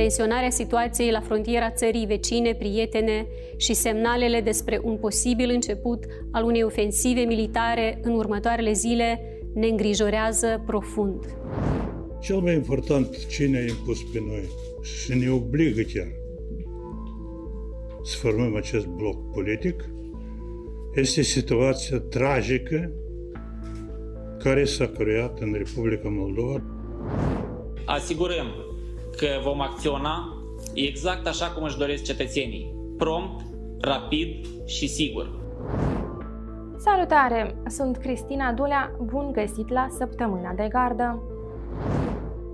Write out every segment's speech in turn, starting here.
tensionarea situației la frontiera țării vecine, prietene și semnalele despre un posibil început al unei ofensive militare în următoarele zile ne îngrijorează profund. Cel mai important ce ne-a impus pe noi și ne obligă chiar să formăm acest bloc politic este situația tragică care s-a creat în Republica Moldova. Asigurăm că vom acționa exact așa cum își doresc cetățenii, prompt, rapid și sigur. Salutare! Sunt Cristina Dulea, bun găsit la Săptămâna de Gardă.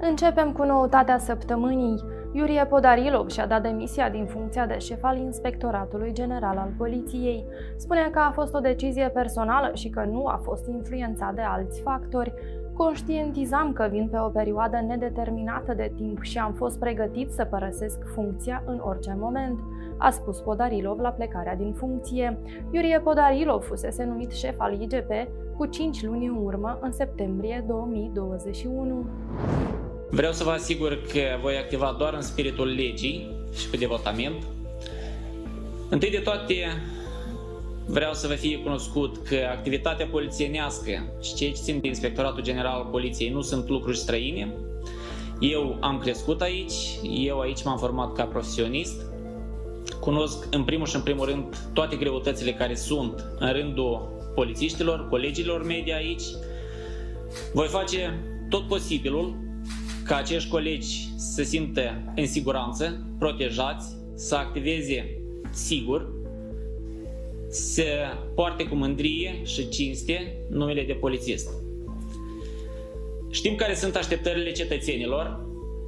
Începem cu noutatea săptămânii. Iurie Podarilov și-a dat demisia din funcția de șef al Inspectoratului General al Poliției. Spune că a fost o decizie personală și că nu a fost influențat de alți factori. Conștientizam că vin pe o perioadă nedeterminată de timp și am fost pregătit să părăsesc funcția în orice moment, a spus Podarilov la plecarea din funcție. Iurie Podarilov fusese numit șef al IGP cu 5 luni în urmă, în septembrie 2021. Vreau să vă asigur că voi activa doar în spiritul legii și cu devotament. Întâi de toate, vreau să vă fie cunoscut că activitatea polițienească și cei ce țin de Inspectoratul General al Poliției nu sunt lucruri străine. Eu am crescut aici, eu aici m-am format ca profesionist, cunosc în primul și în primul rând toate greutățile care sunt în rândul polițiștilor, colegilor mei de aici. Voi face tot posibilul ca acești colegi să se simtă în siguranță, protejați, să activeze sigur, să poarte cu mândrie și cinste numele de polițist. Știm care sunt așteptările cetățenilor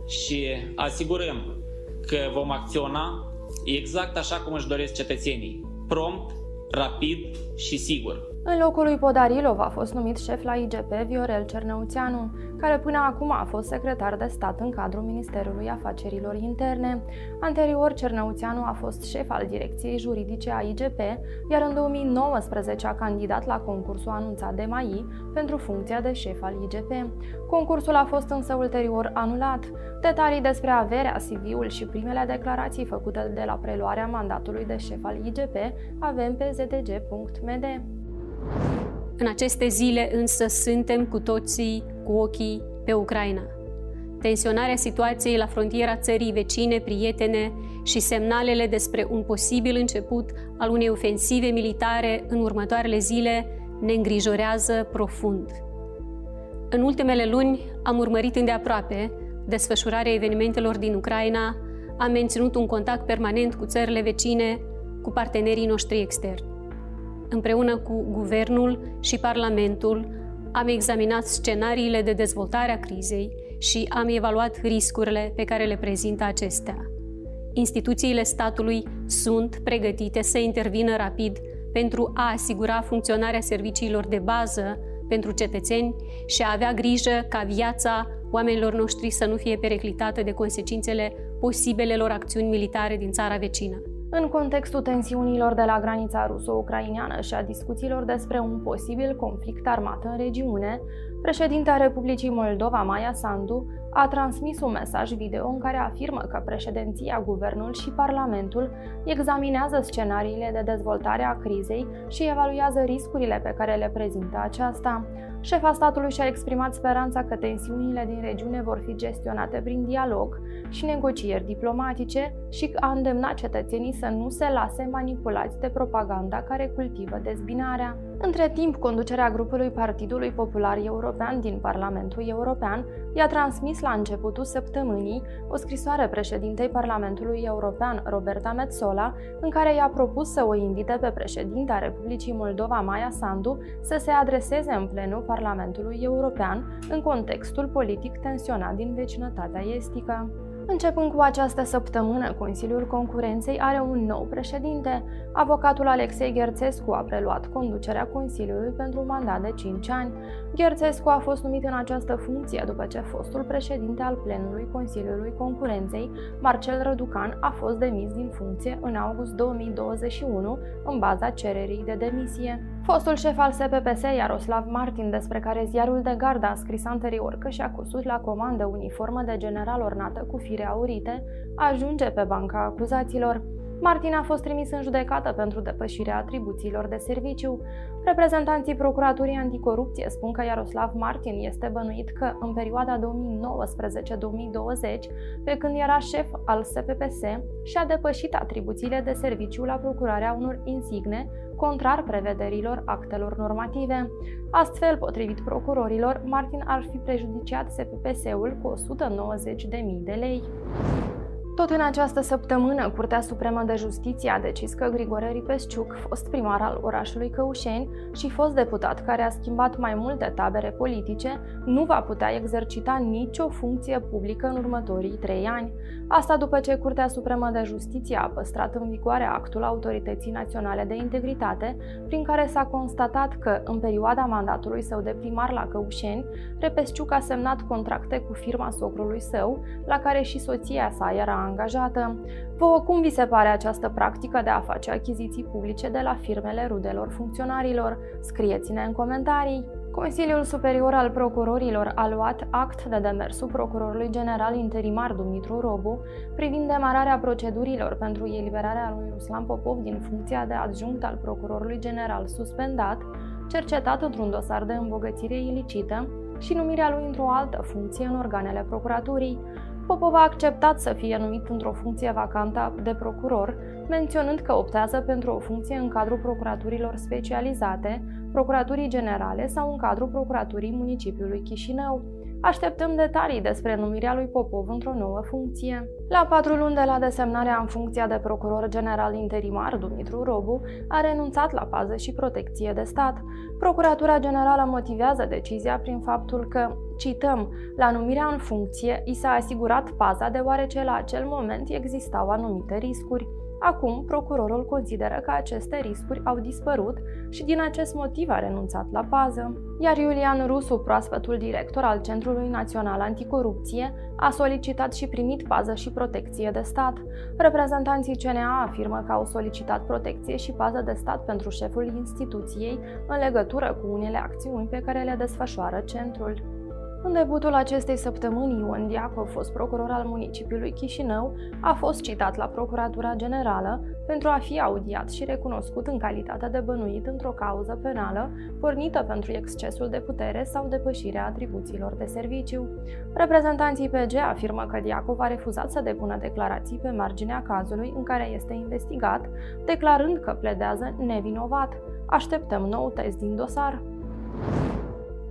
și asigurăm că vom acționa exact așa cum își doresc cetățenii, prompt, rapid și sigur. În locul lui Podarilov a fost numit șef la IGP Viorel Cernăuțeanu, care până acum a fost secretar de stat în cadrul Ministerului Afacerilor Interne. Anterior, Cernăuțeanu a fost șef al direcției juridice a IGP, iar în 2019 a candidat la concursul anunțat de MAI pentru funcția de șef al IGP. Concursul a fost însă ulterior anulat. Detalii despre averea, CV-ul și primele declarații făcute de la preluarea mandatului de șef al IGP avem pe zdg.md. În aceste zile însă suntem cu toții cu ochii pe Ucraina. Tensionarea situației la frontiera țării vecine, prietene și semnalele despre un posibil început al unei ofensive militare în următoarele zile ne îngrijorează profund. În ultimele luni am urmărit îndeaproape desfășurarea evenimentelor din Ucraina, am menținut un contact permanent cu țările vecine, cu partenerii noștri externi. Împreună cu Guvernul și Parlamentul am examinat scenariile de dezvoltare a crizei și am evaluat riscurile pe care le prezintă acestea. Instituțiile statului sunt pregătite să intervină rapid pentru a asigura funcționarea serviciilor de bază pentru cetățeni și a avea grijă ca viața oamenilor noștri să nu fie periclitată de consecințele posibelelor acțiuni militare din țara vecină. În contextul tensiunilor de la granița ruso-ucraineană și a discuțiilor despre un posibil conflict armat în regiune, președintea Republicii Moldova, Maia Sandu, a transmis un mesaj video în care afirmă că președinția, guvernul și parlamentul examinează scenariile de dezvoltare a crizei și evaluează riscurile pe care le prezintă aceasta. Șefa statului și-a exprimat speranța că tensiunile din regiune vor fi gestionate prin dialog și negocieri diplomatice și a îndemnat cetățenii să nu se lase manipulați de propaganda care cultivă dezbinarea. Între timp, conducerea grupului Partidului Popular European din Parlamentul European i-a transmis la începutul săptămânii o scrisoare președintei Parlamentului European, Roberta Metsola, în care i-a propus să o invite pe președinta Republicii Moldova, Maia Sandu, să se adreseze în plenul Parlamentului European în contextul politic tensionat din vecinătatea estică. Începând cu această săptămână, Consiliul Concurenței are un nou președinte. Avocatul Alexei Gherțescu a preluat conducerea Consiliului pentru un mandat de 5 ani. Gherțescu a fost numit în această funcție după ce fostul președinte al plenului Consiliului Concurenței, Marcel Răducan, a fost demis din funcție în august 2021 în baza cererii de demisie. Fostul șef al SPPS, Iaroslav Martin, despre care ziarul de gardă a scris anterior că și-a cusut la comandă uniformă de general ornată cu fire aurite, ajunge pe banca acuzaților. Martin a fost trimis în judecată pentru depășirea atribuțiilor de serviciu. Reprezentanții Procuraturii Anticorupție spun că Iaroslav Martin este bănuit că în perioada 2019-2020, pe când era șef al SPPS, și-a depășit atribuțiile de serviciu la procurarea unor insigne, contrar prevederilor actelor normative. Astfel, potrivit procurorilor, Martin ar fi prejudiciat SPPS-ul cu 190.000 de lei. Tot în această săptămână, Curtea Supremă de Justiție a decis că Grigore Ripesciuc, fost primar al orașului Căușeni și fost deputat care a schimbat mai multe tabere politice, nu va putea exercita nicio funcție publică în următorii trei ani. Asta după ce Curtea Supremă de Justiție a păstrat în vigoare actul Autorității Naționale de Integritate, prin care s-a constatat că, în perioada mandatului său de primar la Căușeni, Repesciuc a semnat contracte cu firma socrului său, la care și soția sa era angajată. Vă cum vi se pare această practică de a face achiziții publice de la firmele rudelor funcționarilor? Scrieți-ne în comentarii! Consiliul Superior al Procurorilor a luat act de demersul Procurorului General Interimar Dumitru Robu privind demararea procedurilor pentru eliberarea lui Ruslan Popov din funcția de adjunct al Procurorului General suspendat, cercetat într-un dosar de îmbogățire ilicită și numirea lui într-o altă funcție în organele procuraturii. Popov a acceptat să fie numit într-o funcție vacantă de procuror, menționând că optează pentru o funcție în cadrul procuraturilor specializate, procuraturii generale sau în cadrul procuraturii municipiului Chișinău. Așteptăm detalii despre numirea lui Popov într-o nouă funcție. La patru luni de la desemnarea în funcția de procuror general interimar, Dumitru Robu a renunțat la pază și protecție de stat. Procuratura Generală motivează decizia prin faptul că, cităm, la numirea în funcție i s-a asigurat paza deoarece la acel moment existau anumite riscuri. Acum, procurorul consideră că aceste riscuri au dispărut și din acest motiv a renunțat la pază. Iar Iulian Rusu, proaspătul director al Centrului Național Anticorupție, a solicitat și primit pază și protecție de stat. Reprezentanții CNA afirmă că au solicitat protecție și pază de stat pentru șeful instituției în legătură cu unele acțiuni pe care le desfășoară centrul. În debutul acestei săptămâni, Ion Diacov, fost procuror al municipiului Chișinău, a fost citat la Procuratura Generală pentru a fi audiat și recunoscut în calitate de bănuit într-o cauză penală pornită pentru excesul de putere sau depășirea atribuțiilor de serviciu. Reprezentanții PG afirmă că Diacov a refuzat să depună declarații pe marginea cazului în care este investigat, declarând că pledează nevinovat. Așteptăm nou test din dosar.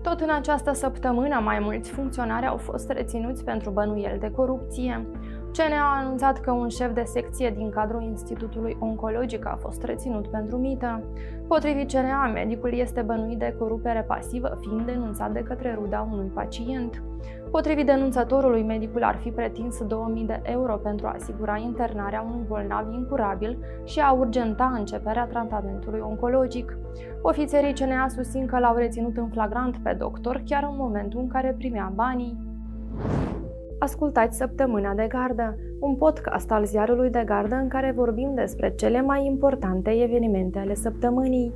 Tot în această săptămână, mai mulți funcționari au fost reținuți pentru bănuieli de corupție. CNA a anunțat că un șef de secție din cadrul Institutului Oncologic a fost reținut pentru mită. Potrivit CNA, medicul este bănuit de corupere pasivă, fiind denunțat de către ruda unui pacient. Potrivit denunțătorului, medicul ar fi pretins 2000 de euro pentru a asigura internarea unui bolnav incurabil și a urgenta începerea tratamentului oncologic. Ofițerii CNA susțin că l-au reținut în flagrant pe doctor chiar în momentul în care primea banii. Ascultați Săptămâna de Gardă, un podcast al ziarului de gardă în care vorbim despre cele mai importante evenimente ale săptămânii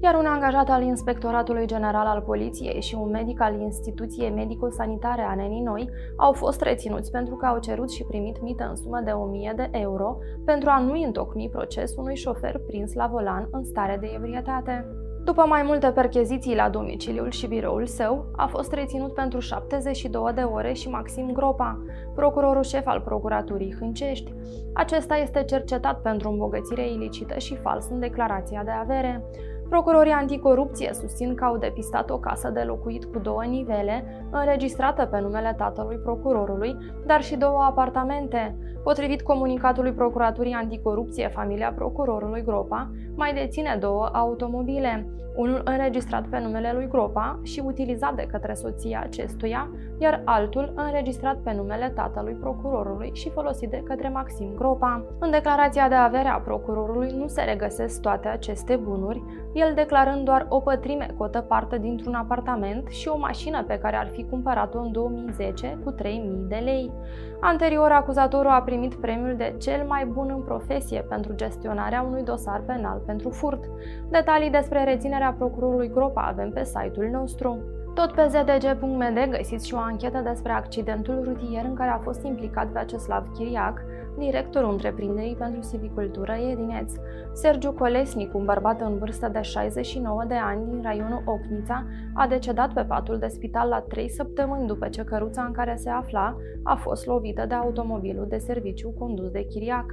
iar un angajat al Inspectoratului General al Poliției și un medic al Instituției Medico-Sanitare a Nenii Noi au fost reținuți pentru că au cerut și primit mită în sumă de 1000 de euro pentru a nu întocmi proces unui șofer prins la volan în stare de ebrietate. După mai multe percheziții la domiciliul și biroul său, a fost reținut pentru 72 de ore și Maxim Gropa, procurorul șef al Procuraturii Hâncești. Acesta este cercetat pentru îmbogățire ilicită și fals în declarația de avere. Procurorii anticorupție susțin că au depistat o casă de locuit cu două nivele, înregistrată pe numele tatălui procurorului, dar și două apartamente. Potrivit comunicatului Procuraturii Anticorupție, familia procurorului Gropa mai deține două automobile, unul înregistrat pe numele lui Gropa și utilizat de către soția acestuia, iar altul înregistrat pe numele tatălui procurorului și folosit de către Maxim Gropa. În declarația de avere a procurorului nu se regăsesc toate aceste bunuri, el declarând doar o pătrime cotă parte dintr-un apartament și o mașină pe care ar fi cumpărat-o în 2010 cu 3.000 de lei. Anterior, acuzatorul a primit premiul de cel mai bun în profesie pentru gestionarea unui dosar penal pentru furt. Detalii despre reținerea procurorului Gropa avem pe site-ul nostru. Tot pe zdg.md găsiți și o anchetă despre accidentul rutier în care a fost implicat Vyacheslav Chiriac, directorul întreprinderii pentru civicultură Edineț. Sergiu Colesnic, un bărbat în vârstă de 69 de ani din raionul Ocnița, a decedat pe patul de spital la 3 săptămâni după ce căruța în care se afla a fost lovită de automobilul de serviciu condus de Chiriac.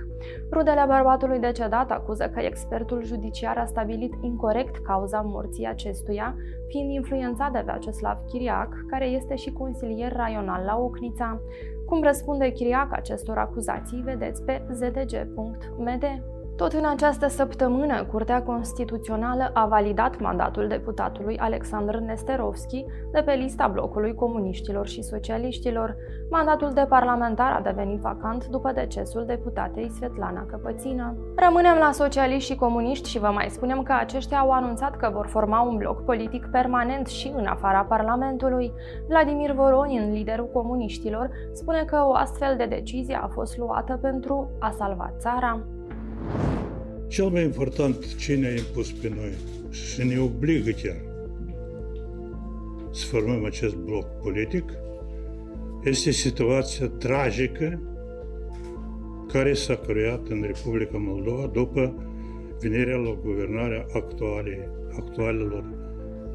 Rudele bărbatului decedat acuză că expertul judiciar a stabilit incorrect cauza morții acestuia, fiind influențat de Vyacheslav Chiriac, care este și consilier raional la Ocnița. Cum răspunde Chiriac acestor acuzații, vedeți pe zdg.md. Tot în această săptămână, Curtea Constituțională a validat mandatul deputatului Alexandru Nesterovski de pe lista blocului comuniștilor și socialiștilor. Mandatul de parlamentar a devenit vacant după decesul deputatei Svetlana Căpățină. Rămânem la socialiști și comuniști și vă mai spunem că aceștia au anunțat că vor forma un bloc politic permanent și în afara Parlamentului. Vladimir Voronin, liderul comuniștilor, spune că o astfel de decizie a fost luată pentru a salva țara. Cel mai important, ce ne-a impus pe noi? Și ne obligă chiar. Să formăm acest bloc politic, este situația tragică care s-a creat în Republica Moldova după venirea la guvernarea actuale, actualelor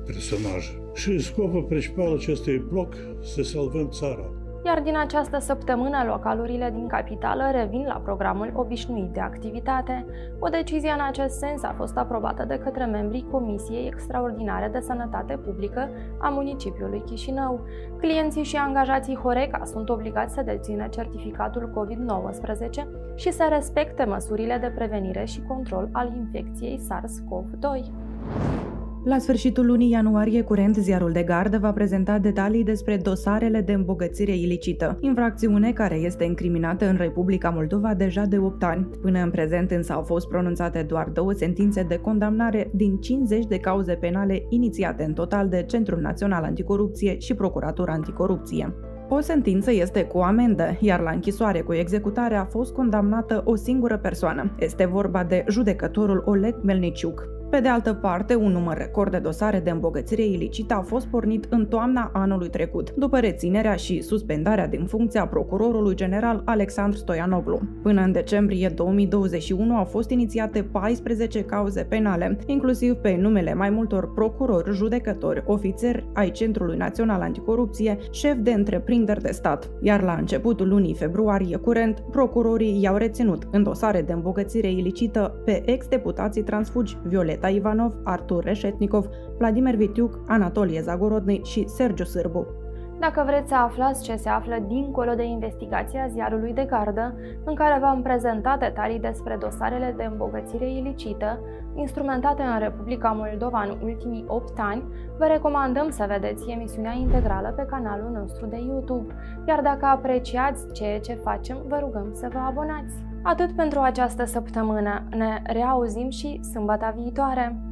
personaje. Și scopul principal acestui bloc să salvăm țara iar din această săptămână localurile din capitală revin la programul obișnuit de activitate. O decizie în acest sens a fost aprobată de către membrii Comisiei Extraordinare de Sănătate Publică a municipiului Chișinău. Clienții și angajații Horeca sunt obligați să dețină certificatul COVID-19 și să respecte măsurile de prevenire și control al infecției SARS-CoV-2. La sfârșitul lunii ianuarie curent, ziarul de gardă va prezenta detalii despre dosarele de îmbogățire ilicită, infracțiune care este incriminată în Republica Moldova deja de 8 ani. Până în prezent însă au fost pronunțate doar două sentințe de condamnare din 50 de cauze penale inițiate în total de Centrul Național Anticorupție și Procuratura Anticorupție. O sentință este cu amendă, iar la închisoare cu executare a fost condamnată o singură persoană. Este vorba de judecătorul Oleg Melniciuc. Pe de altă parte, un număr record de dosare de îmbogățire ilicită a fost pornit în toamna anului trecut, după reținerea și suspendarea din funcția procurorului general Alexandru Stoianoglu. Până în decembrie 2021 au fost inițiate 14 cauze penale, inclusiv pe numele mai multor procurori, judecători, ofițeri ai Centrului Național Anticorupție, șef de întreprinderi de stat. Iar la începutul lunii februarie curent, procurorii i-au reținut în dosare de îmbogățire ilicită pe ex-deputații transfugi Violet Violeta Ivanov, Artur Reșetnikov, Vladimir Vitiuc, Anatolie Zagorodny și Sergiu Sârbu. Dacă vreți să aflați ce se află dincolo de investigația ziarului de gardă, în care v-am prezentat detalii despre dosarele de îmbogățire ilicită, instrumentate în Republica Moldova în ultimii 8 ani, vă recomandăm să vedeți emisiunea integrală pe canalul nostru de YouTube. Iar dacă apreciați ceea ce facem, vă rugăm să vă abonați. Atât pentru această săptămână. Ne reauzim și sâmbătă viitoare.